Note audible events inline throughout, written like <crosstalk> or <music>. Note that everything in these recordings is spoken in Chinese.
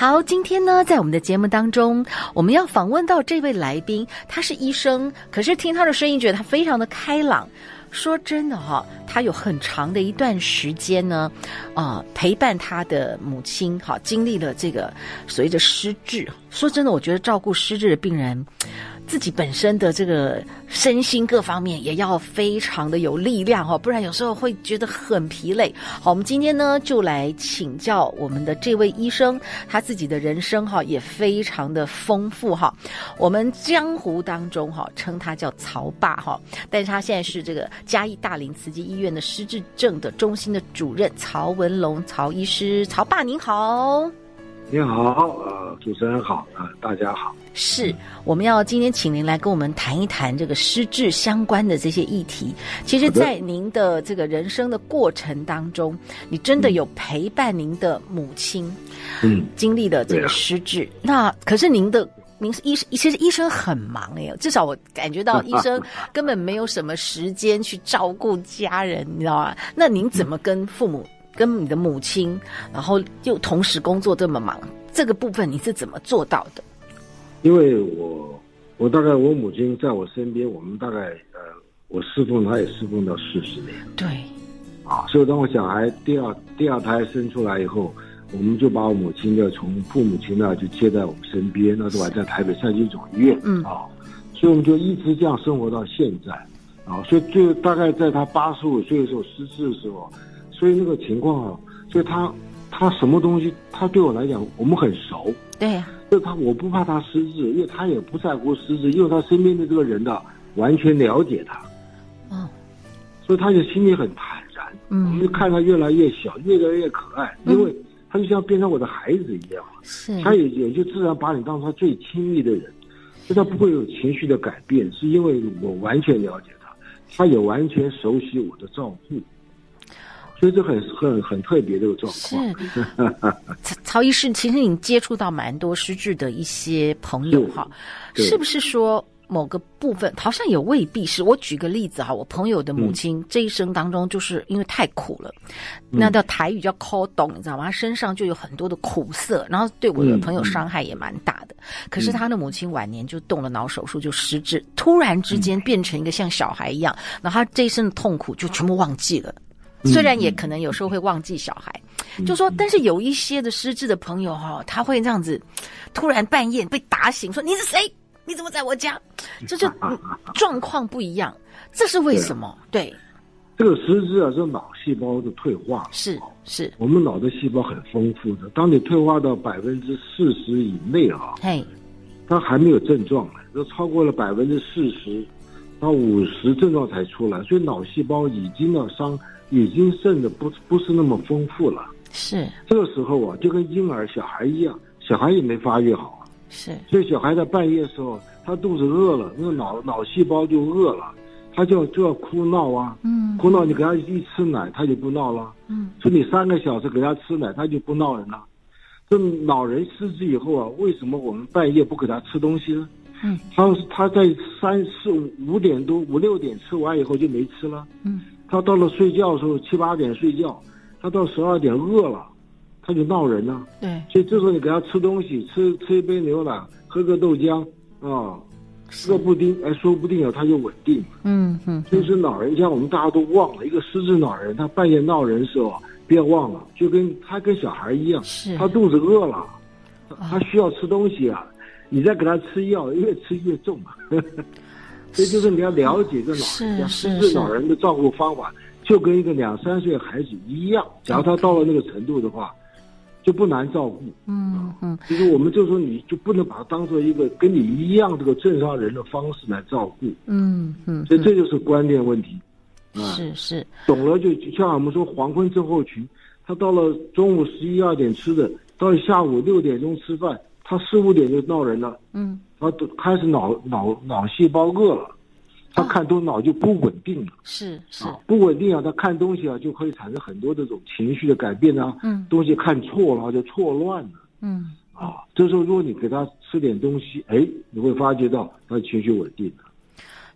好，今天呢，在我们的节目当中，我们要访问到这位来宾，他是医生，可是听他的声音，觉得他非常的开朗。说真的哈，他有很长的一段时间呢，啊，陪伴他的母亲，哈，经历了这个随着失智。说真的，我觉得照顾失智的病人。自己本身的这个身心各方面也要非常的有力量哈，不然有时候会觉得很疲累。好，我们今天呢就来请教我们的这位医生，他自己的人生哈也非常的丰富哈。我们江湖当中哈称他叫曹爸哈，但是他现在是这个嘉义大林慈济医院的失智症的中心的主任曹文龙曹医师，曹爸您好。你好，主持人好，啊、呃，大家好。是，我们要今天请您来跟我们谈一谈这个失智相关的这些议题。其实，在您的这个人生的过程当中，你真的有陪伴您的母亲，嗯，经历了这个失智。啊、那可是您的，您是医生，其实医生很忙哎，至少我感觉到 <laughs> 医生根本没有什么时间去照顾家人，你知道吗？那您怎么跟父母？跟你的母亲，然后又同时工作这么忙，这个部分你是怎么做到的？因为我，我大概我母亲在我身边，我们大概呃，我侍奉她也侍奉到四十年。对，啊，所以当我小孩第二第二胎生出来以后，我们就把我母亲的从父母亲那就接在我们身边，那时候还在台北善心总医院，嗯啊，所以我们就一直这样生活到现在，啊，所以就大概在她八十五岁的时候失智的时候。所以那个情况啊，所以他他什么东西，他对我来讲，我们很熟。对呀、啊。所以他我不怕他失智，因为他也不在乎失智，因为他身边的这个人呢，完全了解他。嗯、哦。所以他就心里很坦然。嗯。我们就看他越来越小，越来越可爱，嗯、因为他就像变成我的孩子一样。是。他也也就自然把你当成他最亲密的人，所以他不会有情绪的改变，是因为我完全了解他，他也完全熟悉我的照顾。所以这很很很特别的一个状况。是，<laughs> 曹医师，其实你接触到蛮多失智的一些朋友哈，是不是说某个部分好像也未必是？我举个例子哈，我朋友的母亲这一生当中就是因为太苦了，嗯、那叫台语叫苦冻，你知道吗？他身上就有很多的苦涩，然后对我的朋友伤害也蛮大的。嗯、可是他的母亲晚年就动了脑手术，就失智，突然之间变成一个像小孩一样，然后他这一生的痛苦就全部忘记了。虽然也可能有时候会忘记小孩，嗯、就说，但是有一些的失智的朋友哈，他会这样子，突然半夜被打醒，说你是谁？你怎么在我家？这就状况不一样，这是为什么？对，对这个失智啊，是脑细胞的退化，是是，我们脑的细胞很丰富的，当你退化到百分之四十以内啊，嘿，它还没有症状呢，都超过了百分之四十到五十症状才出来，所以脑细胞已经的伤。已经剩的不不是那么丰富了，是这个时候啊，就跟婴儿小孩一样，小孩也没发育好啊，是，所以小孩在半夜的时候，他肚子饿了，那个脑脑细胞就饿了，他就就要哭闹啊，嗯，哭闹你给他一吃奶，他就不闹了，嗯，所以你三个小时给他吃奶，他就不闹人了。这老人失智以后啊，为什么我们半夜不给他吃东西呢？嗯，他他在三四五五点多五六点吃完以后就没吃了，嗯。他到了睡觉的时候，七八点睡觉，他到十二点饿了，他就闹人了。对，所以这时候你给他吃东西，吃吃一杯牛奶，喝个豆浆啊，吃个布丁，哎，说不定啊，他就稳定。嗯嗯。所以说老人家，我们大家都忘了，一个失智老人，他半夜闹人的时候，别忘了，就跟他跟小孩一样，是他肚子饿了，他需要吃东西啊，你再给他吃药，越吃越重啊。<laughs> 所以就是你要了解这老人家，失智老人的照顾方法，就跟一个两三岁孩子一样。假如他到了那个程度的话，就不难照顾。嗯嗯，就是我们就说你就不能把他当做一个跟你一样这个正常人的方式来照顾。嗯嗯，所以这就是观念问题。是是，懂了就像我们说黄昏症候群，他到了中午十一二点吃的，到下午六点钟吃饭，他四五点就闹人了。嗯，他都开始脑脑脑细胞饿了，他看东脑就不稳定了。是是，不稳定啊，他看东西啊就可以产生很多这种情绪的改变啊。嗯，东西看错了就错乱了。嗯，啊，这时候如果你给他吃点东西，哎，你会发觉到他的情绪稳定了。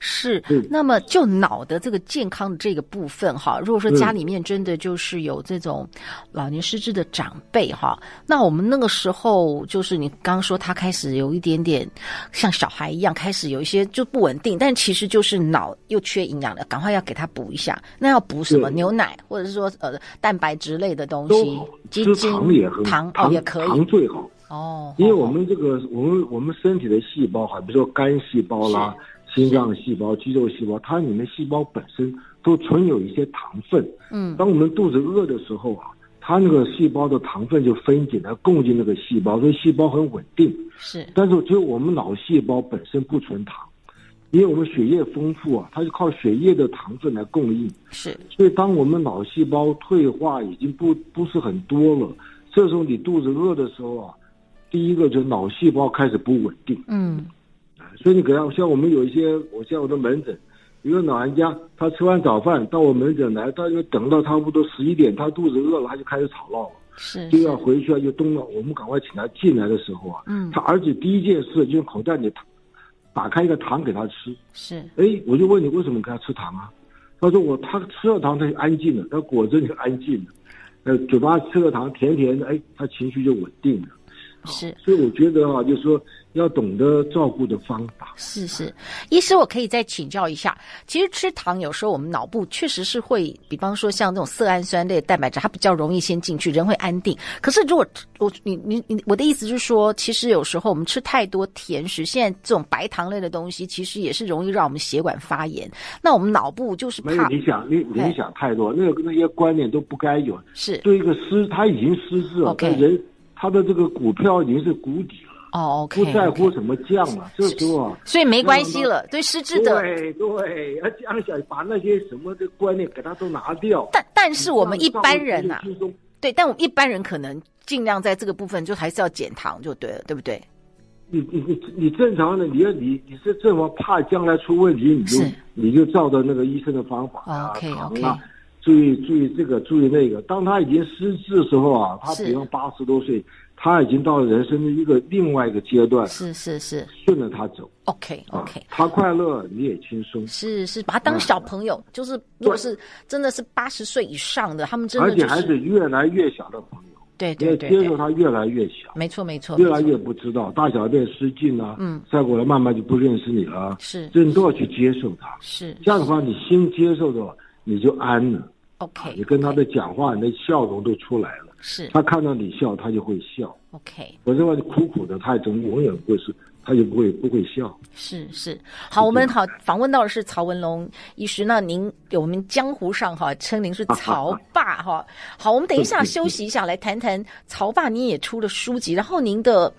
是，那么就脑的这个健康的这个部分哈，如果说家里面真的就是有这种老年失智的长辈哈，那我们那个时候就是你刚刚说他开始有一点点像小孩一样，开始有一些就不稳定，但其实就是脑又缺营养了，赶快要给他补一下。那要补什么？牛奶或者是说呃蛋白质类的东西，鸡精、糖也很糖哦也可以，糖最好哦，因为我们这个我们我们身体的细胞哈，比如说肝细胞啦。心脏细胞、肌肉细胞，它里面细胞本身都存有一些糖分。嗯，当我们肚子饿的时候啊，它那个细胞的糖分就分解来供给那个细胞，所以细胞很稳定。是，但是只有我们脑细胞本身不存糖，因为我们血液丰富啊，它是靠血液的糖分来供应。是，所以当我们脑细胞退化已经不不是很多了，这时候你肚子饿的时候啊，第一个就是脑细胞开始不稳定。嗯。所以你给他像我们有一些，我像我的门诊，一个老人家，他吃完早饭到我门诊来，他就等到差不多十一点，他肚子饿了，他就开始吵闹了，是，就要回去啊，就动了。我们赶快请他进来的时候啊，嗯，他儿子第一件事就用口袋里打开一个糖给他吃，是，哎，我就问你为什么给他吃糖啊？他说我他吃了糖他就安静了，他果真就安静了，呃，嘴巴吃了糖甜甜的，哎，他情绪就稳定了。是，所以我觉得啊，就是说要懂得照顾的方法。是是，医师，我可以再请教一下。其实吃糖有时候我们脑部确实是会，比方说像这种色氨酸类的蛋白质，它比较容易先进去，人会安定。可是如果我你你你，我的意思是说，其实有时候我们吃太多甜食，现在这种白糖类的东西，其实也是容易让我们血管发炎。那我们脑部就是怕。没有，你想你你想太多，那个那些观念都不该有。是对一个失，他已经失智了，okay. 人。他的这个股票已经是谷底了哦，oh, okay. 不在乎什么降了，这时候啊，所以没关系了。对失智的，对对，要降下来，把那些什么的观念给他都拿掉。但但是我们一般人呐、啊，对，但我们一般人可能尽量在这个部分就还是要减糖就对了，对不对？你你你你正常的，你要你你是这么怕将来出问题，你就你就照着那个医生的方法啊，OK OK。注意注意这个，注意那个。当他已经失智的时候啊，他比方八十多岁，他已经到了人生的一个另外一个阶段。是是是，顺着他走。OK OK，啊，他快乐你也轻松。是是，把他当小朋友，嗯，就是如果是真的是八十岁以上的，他们真的，就是，而且还是越来越小的朋友。对对对，对，接受他越来越小。没错没错，越来越不知道大小便失禁了，啊。嗯，再过来慢慢就不认识你了。是，这你都要去接受他。是，这样的话，你心接受的话，你就安了。OK，你跟他的讲话，你的笑容都出来了。是，他看到你笑，他就会笑。OK，我认为你苦苦的，他也总永远不会是，他就不会不会笑。是是，好，我们好访问到的是曹文龙医师。那您我们江湖上哈称您是曹爸哈。好，我们等一下休息一下，来谈谈曹爸。您也出了书籍，然后您的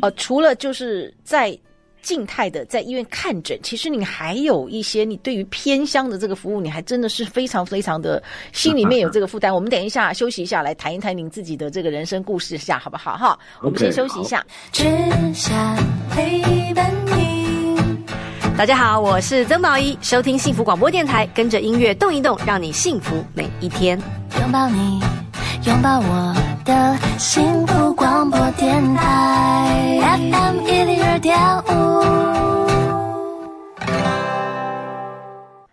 呃，除了就是在。静态的在医院看诊，其实你还有一些，你对于偏乡的这个服务，你还真的是非常非常的心里面有这个负担。我们等一下休息一下，来谈一谈您自己的这个人生故事一下，好不好？哈，我们先休息一下。只想陪伴你。大家好，我是曾宝仪，收听幸福广播电台，跟着音乐动一动，让你幸福每一天。拥抱你，拥抱我的幸福广播电台，FM 一零二点五。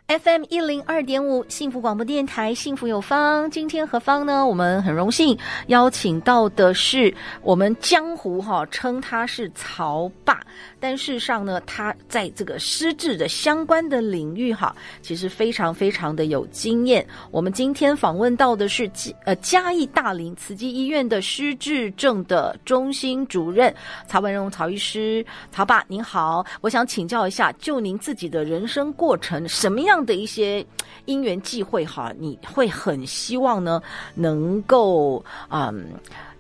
FM 一零二点五幸福广播电台，幸福有方。今天何方呢？我们很荣幸邀请到的是我们江湖哈称他是曹霸，但事实上呢，他在这个失智的相关的领域哈，其实非常非常的有经验。我们今天访问到的是呃嘉义大林慈济医院的失智症的中心主任曹文荣曹医师，曹爸您好，我想请教一下，就您自己的人生过程，什么？样的一些因缘际会哈，你会很希望呢，能够嗯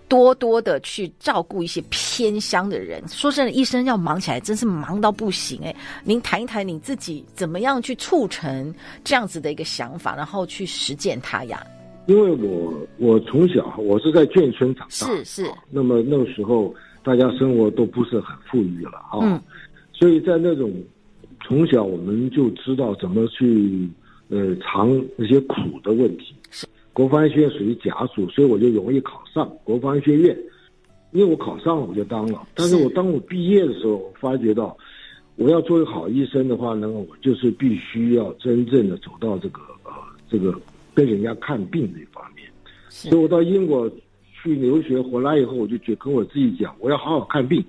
多多的去照顾一些偏乡的人。说真的，医生要忙起来，真是忙到不行哎。您谈一谈你自己怎么样去促成这样子的一个想法，然后去实践它呀？因为我我从小我是在眷村长大，是是。那么那个时候大家生活都不是很富裕了啊，嗯，所以在那种从小我们就知道怎么去呃尝那些苦的问题。是。国防医学院属于甲属，所以我就容易考上国防医学院。因为我考上了，我就当了。但是我当我毕业的时候，我发觉到，我要做一个好医生的话呢，我就是必须要真正的走到这个呃这个跟人家看病这一方面。所以我到英国去留学回来以后，我就觉跟我自己讲，我要好好看病，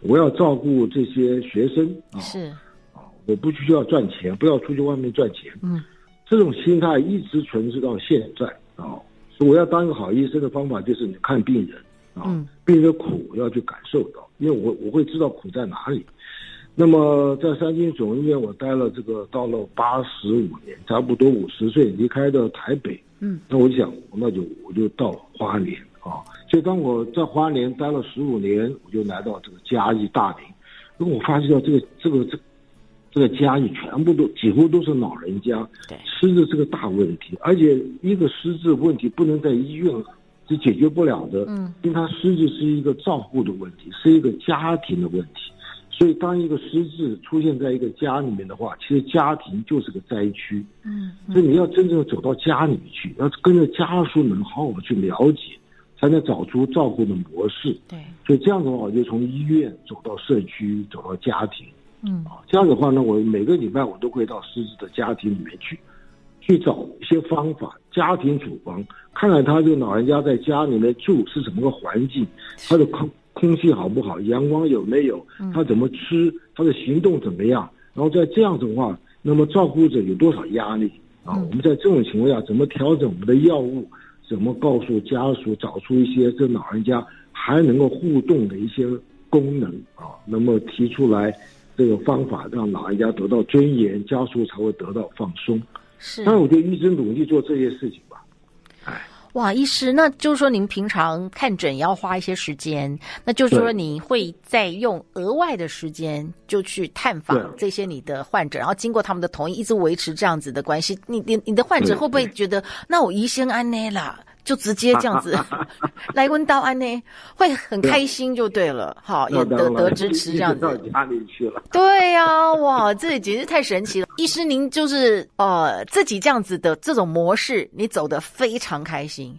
我要照顾这些学生啊。是啊，我不需要赚钱，不要出去外面赚钱。嗯，这种心态一直存续到现在啊。所以我要当一个好医生的方法就是你看病人。啊，病人的苦要去感受到，因为我我会知道苦在哪里。那么在三军总医院，我待了这个到了八十五年，差不多五十岁离开的台北。嗯，那我就想，那就我就到花莲啊。就当我在花莲待了十五年，我就来到这个嘉义大林。因为我发现到这个这个这这个家里全部都几乎都是老人家，对，失智是个大问题，而且一个失智问题不能在医院。是解决不了的，嗯，因为他失智是一个照顾的问题，是一个家庭的问题，所以当一个失智出现在一个家里面的话，其实家庭就是个灾区，嗯，所以你要真正走到家里面去，要跟着家属们好好去了解，才能找出照顾的模式，对，所以这样的话，我就从医院走到社区，走到家庭，嗯，啊，这样的话呢，我每个礼拜我都会到狮子的家庭里面去。去找一些方法，家庭处方，看看他这个老人家在家里面住是怎么个环境，他的空空气好不好，阳光有没有，他怎么吃，他的行动怎么样，然后在这样子的话，那么照顾者有多少压力啊？我们在这种情况下怎么调整我们的药物？怎么告诉家属找出一些这老人家还能够互动的一些功能啊？那么提出来这个方法，让老人家得到尊严，家属才会得到放松。是，那我就一直努力做这些事情吧。哎，哇，医师，那就是说您平常看诊也要花一些时间，那就是说你会再用额外的时间就去探访这些你的患者，然后经过他们的同意，一直维持这样子的关系。你你你的患者会不会觉得，那我医生安内啦？就直接这样子 <laughs> 来问到安呢，会很开心就对了，好也得得支持这样子。到家里去了。对呀、啊，哇，这简直太神奇了！医师，您就是呃自己这样子的这种模式，你走的非常开心。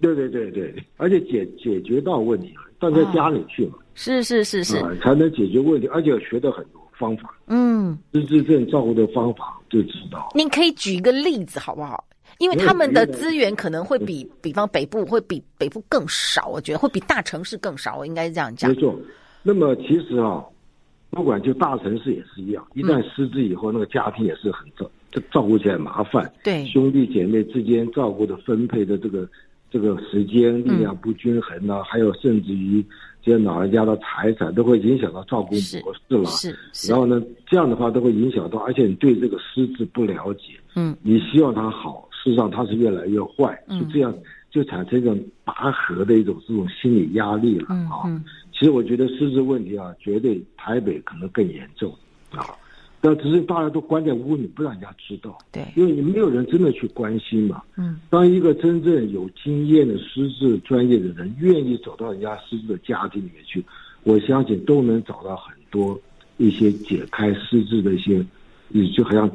对对对对，而且解解决到问题了，到在家里去了。是是是是、呃，才能解决问题，而且学到很多方法。嗯，失智症照顾的方法就知道。您可以举一个例子好不好？因为他们的资源可能会比，比方北部会比北部更少，我觉得会比大城市更少，我应该是这样讲。没错，那么其实啊，不管就大城市也是一样，一旦失智以后，嗯、那个家庭也是很照，这照顾起来麻烦。对，兄弟姐妹之间照顾的分配的这个这个时间力量不均衡啊，嗯、还有甚至于这些老人家的财产都会影响到照顾模式了。是，是然后呢，这样的话都会影响到，而且你对这个失智不了解，嗯，你希望他好。事实上，他是越来越坏，就这样就产生一种拔河的一种这种心理压力了啊。其实我觉得失智问题啊，绝对台北可能更严重啊。那只是大家都关在屋里，不让人家知道。对，因为你没有人真的去关心嘛。嗯。当一个真正有经验的失智专业的人愿意走到人家失智的家庭里面去，我相信都能找到很多一些解开失智的一些，你就好像。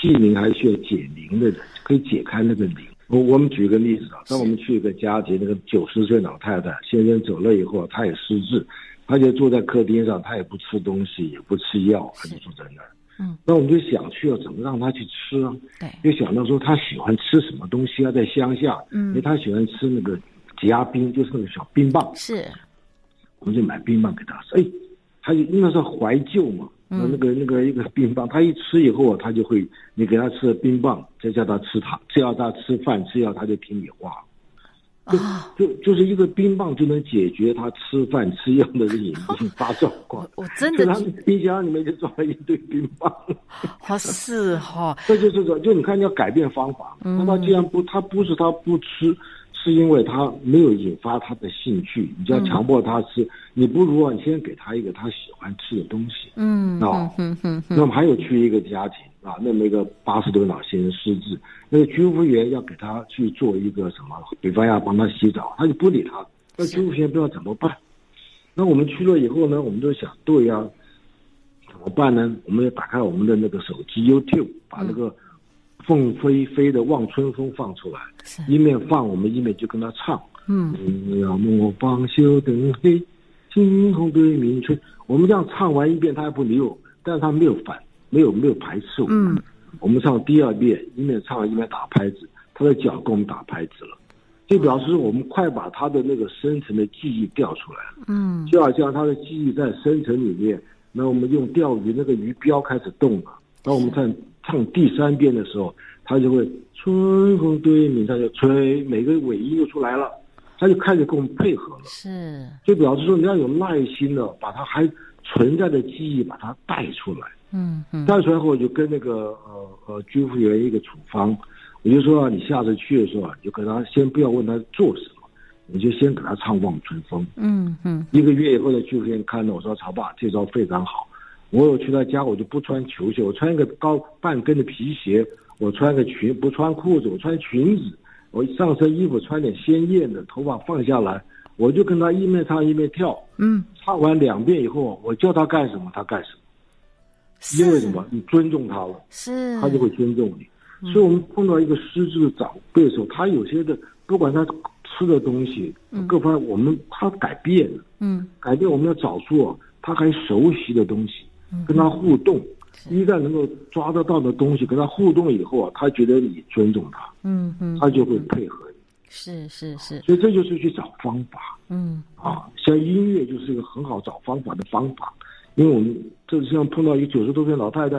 戏灵还需要解铃的人，可以解开那个铃。我我们举个例子啊，当我们去一个家庭，那个九十岁老太太先生走了以后，她也失智，她就坐在客厅上，她也不吃东西，也不吃药，她就坐在那儿。嗯，那我们就想去要怎么让她去吃啊？对，就想到说她喜欢吃什么东西啊，在乡下，嗯，因为她喜欢吃那个挤压冰，就是那个小冰棒。是，我们就买冰棒给她吃。哎，她就因为是怀旧嘛。那那个那个一个冰棒，他一吃以后，他就会，你给他吃了冰棒，再叫他吃糖，只要他吃饭吃药，他就听你话。啊，就就是一个冰棒就能解决他吃饭吃药的这个引发状况。<laughs> 我真的，他冰箱里面就装了一堆冰棒。好 <laughs> 是哈，<laughs> 这就是说，就你看你要改变方法。那他既然不，他不是他不吃。是因为他没有引发他的兴趣，你就要强迫他吃，嗯、你不如啊，你先给他一个他喜欢吃的东西。嗯啊，嗯嗯。那么还有去一个家庭啊，那么一个八十多岁老先生失智，那个居服员要给他去做一个什么，比方要帮他洗澡，他就不理他，那居服员不知道怎么办。那我们去了以后呢，我们就想，对呀、啊，怎么办呢？我们要打开我们的那个手机 YouTube，把那个。凤飞飞的《望春风》放出来，一面放我们一面就跟他唱。嗯，要莫放袖灯黑，惊鸿对明春。我们这样唱完一遍，他还不理我，但是他没有反，没有没有排斥我们。嗯，我们唱第二遍，一面唱一面打拍子，他的脚跟我们打拍子了，就表示我们快把他的那个深层的记忆调出来了。嗯，就好像他的记忆在深层里面，那我们用钓鱼那个鱼标开始动了，那我们看。唱第三遍的时候，他就会春风对面，他就吹，每个尾音又出来了，他就开始跟我们配合了。是，就表示说你要有耐心的把他还存在的记忆把它带出来。嗯嗯，带出来后我就跟那个呃呃居服员一个处方，我就说你下次去的时候啊，就跟他先不要问他做什么，你就先给他唱《望春风》。嗯嗯，一个月以后的居服员看到我说曹爸这招非常好。我有去他家，我就不穿球鞋，我穿一个高半跟的皮鞋，我穿个裙，不穿裤子，我穿裙子，我上身衣服穿点鲜艳的，头发放下来，我就跟他一面唱一面跳，嗯，唱完两遍以后，我叫他干什么，他干什么，因为什么？你尊重他了，是，他就会尊重你。嗯、所以，我们碰到一个失智的长辈的时候，他有些的，不管他吃的东西，各方面，我们他改变了，嗯，改变，我们要找出啊，他还熟悉的东西。跟他互动，一旦能够抓得到的东西，跟他互动以后啊，他觉得你尊重他，嗯嗯，他就会配合你，是是是，所以这就是去找方法，嗯。啊，像音乐就是一个很好找方法的方法，因为我们这就像碰到一个九十多岁老太太，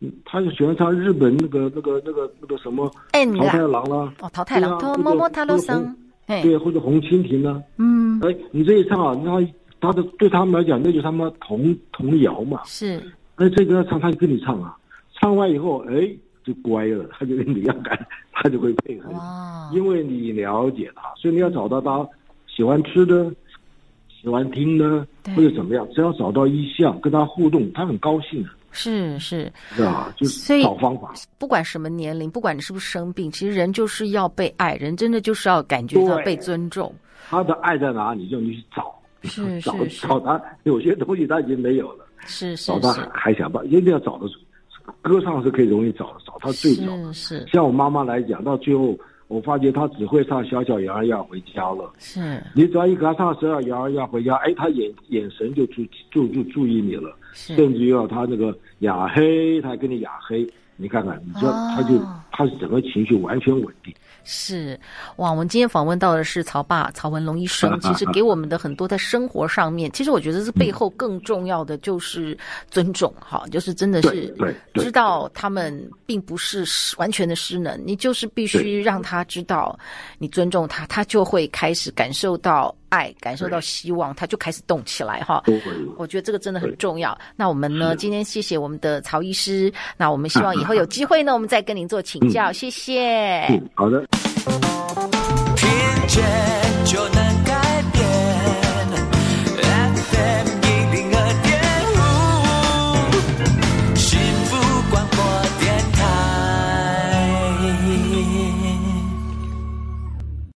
嗯，她就喜欢唱日本那个那个那个那个什么桃太郎啦，哦桃太郎，偷摸摸他罗桑，对，或者红蜻蜓呢，嗯，哎，你这一唱啊，那。他的对他们来讲，那就是他妈童童谣嘛。是，那这个唱，他就跟你唱啊，唱完以后，哎，就乖了，他就跟你要干，<laughs> 他就会配合你。哇因为你了解他，所以你要找到他喜欢吃的、喜欢听的，或者怎么样，只要找到一项跟他互动，他很高兴。是是，是啊，就是找方法。不管什么年龄，不管你是不是生病，其实人就是要被爱，人真的就是要感觉到被尊重。他的爱在哪里？就你去找。是 <laughs> 找找他，有些东西他已经没有了。是是，找他还想办，一定要找得出。歌唱是可以容易找的，找他最早。是像我妈妈来讲，到最后我发觉她只会唱小小羊儿要回家了。是，你只要一给她唱小小羊儿要回家，哎，她眼眼神就注就就注意你了。甚至于要她那个哑黑，她还跟你哑黑，你看看，你知道他就他是整个情绪完全稳定。是。哇，我们今天访问到的是曹爸曹文龙医生，<laughs> 其实给我们的很多在生活上面，其实我觉得这背后更重要的就是尊重哈，就是真的是知道他们并不是完全的失能，你就是必须让他知道你尊重他，他就会开始感受到爱，感受到希望，他就开始动起来哈。我觉得这个真的很重要。那我们呢，今天谢谢我们的曹医师，那我们希望以后有机会呢，我们再跟您做请教，谢谢。好的。听见就能。